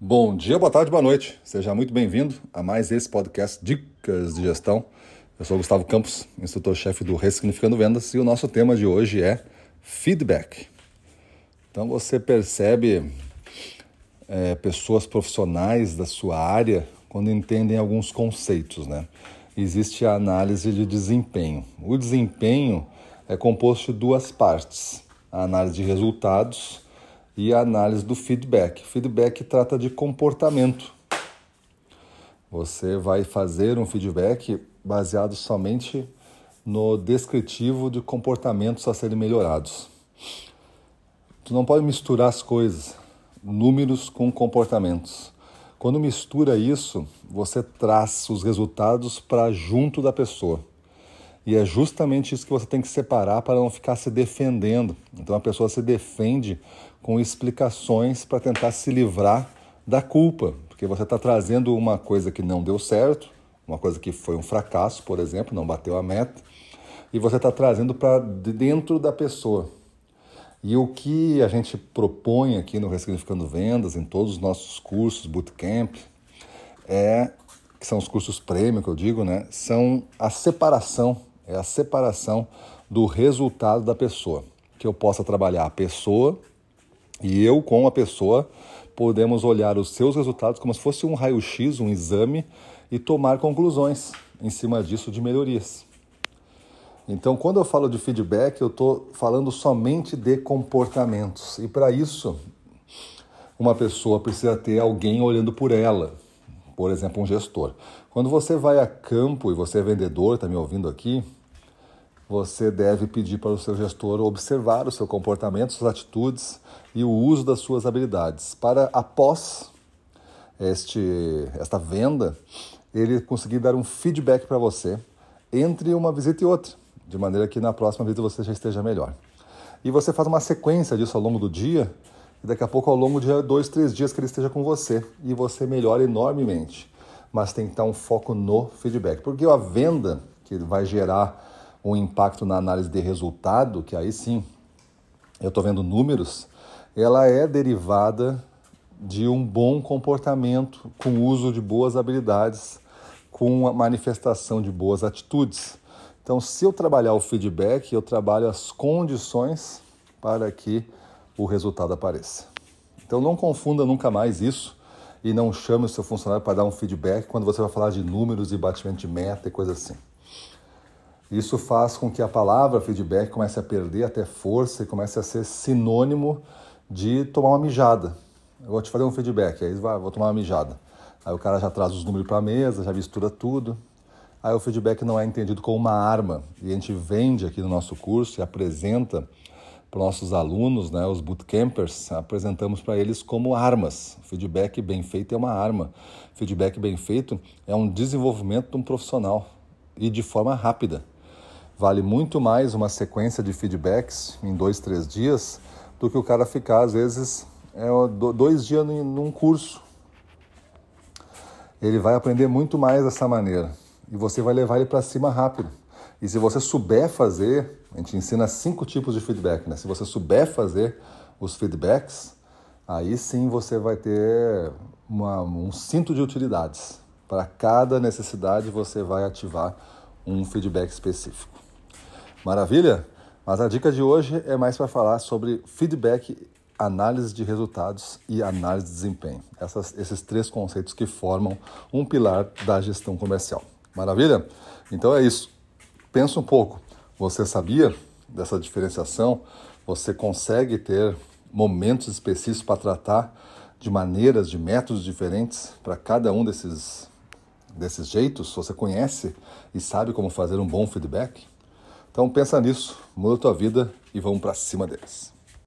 Bom dia, boa tarde, boa noite. Seja muito bem-vindo a mais esse podcast Dicas de Gestão. Eu sou Gustavo Campos, instrutor-chefe do Ressignificando Vendas, e o nosso tema de hoje é feedback. Então você percebe é, pessoas profissionais da sua área quando entendem alguns conceitos, né? Existe a análise de desempenho. O desempenho é composto de duas partes: a análise de resultados e a análise do feedback. Feedback trata de comportamento. Você vai fazer um feedback baseado somente no descritivo de comportamentos a serem melhorados. Tu não pode misturar as coisas, números com comportamentos. Quando mistura isso, você traz os resultados para junto da pessoa. E é justamente isso que você tem que separar para não ficar se defendendo. Então a pessoa se defende com explicações para tentar se livrar da culpa, porque você está trazendo uma coisa que não deu certo, uma coisa que foi um fracasso, por exemplo, não bateu a meta, e você está trazendo para dentro da pessoa. E o que a gente propõe aqui no Ressignificando Vendas, em todos os nossos cursos, bootcamp, é que são os cursos prêmio que eu digo, né? São a separação é a separação do resultado da pessoa. Que eu possa trabalhar a pessoa e eu, com a pessoa, podemos olhar os seus resultados como se fosse um raio-x, um exame, e tomar conclusões em cima disso de melhorias. Então, quando eu falo de feedback, eu estou falando somente de comportamentos. E para isso, uma pessoa precisa ter alguém olhando por ela, por exemplo, um gestor. Quando você vai a campo e você é vendedor, está me ouvindo aqui, você deve pedir para o seu gestor observar o seu comportamento, suas atitudes e o uso das suas habilidades, para após este, esta venda, ele conseguir dar um feedback para você entre uma visita e outra, de maneira que na próxima visita você já esteja melhor. E você faz uma sequência disso ao longo do dia, e daqui a pouco, ao longo de dois, três dias que ele esteja com você, e você melhora enormemente. Mas tem que estar um foco no feedback, porque a venda que vai gerar um impacto na análise de resultado, que aí sim eu estou vendo números, ela é derivada de um bom comportamento, com uso de boas habilidades, com a manifestação de boas atitudes. Então, se eu trabalhar o feedback, eu trabalho as condições para que o resultado apareça. Então, não confunda nunca mais isso e não chame o seu funcionário para dar um feedback quando você vai falar de números e batimento de meta e coisa assim. Isso faz com que a palavra feedback comece a perder até força e comece a ser sinônimo de tomar uma mijada. Eu vou te fazer um feedback, aí vai, vou tomar uma mijada. Aí o cara já traz os números para a mesa, já mistura tudo. Aí o feedback não é entendido como uma arma. E a gente vende aqui no nosso curso e apresenta para os nossos alunos, né, os bootcampers, apresentamos para eles como armas. Feedback bem feito é uma arma. Feedback bem feito é um desenvolvimento de um profissional e de forma rápida. Vale muito mais uma sequência de feedbacks em dois, três dias do que o cara ficar, às vezes, é, dois dias num curso. Ele vai aprender muito mais dessa maneira e você vai levar ele para cima rápido. E se você souber fazer, a gente ensina cinco tipos de feedback, né? Se você souber fazer os feedbacks, aí sim você vai ter uma, um cinto de utilidades. Para cada necessidade você vai ativar um feedback específico. Maravilha? Mas a dica de hoje é mais para falar sobre feedback, análise de resultados e análise de desempenho. Essas, esses três conceitos que formam um pilar da gestão comercial. Maravilha? Então é isso. Pensa um pouco. Você sabia dessa diferenciação? Você consegue ter momentos específicos para tratar de maneiras, de métodos diferentes para cada um desses, desses jeitos? Você conhece e sabe como fazer um bom feedback? Então pensa nisso, muda a tua vida e vamos para cima deles.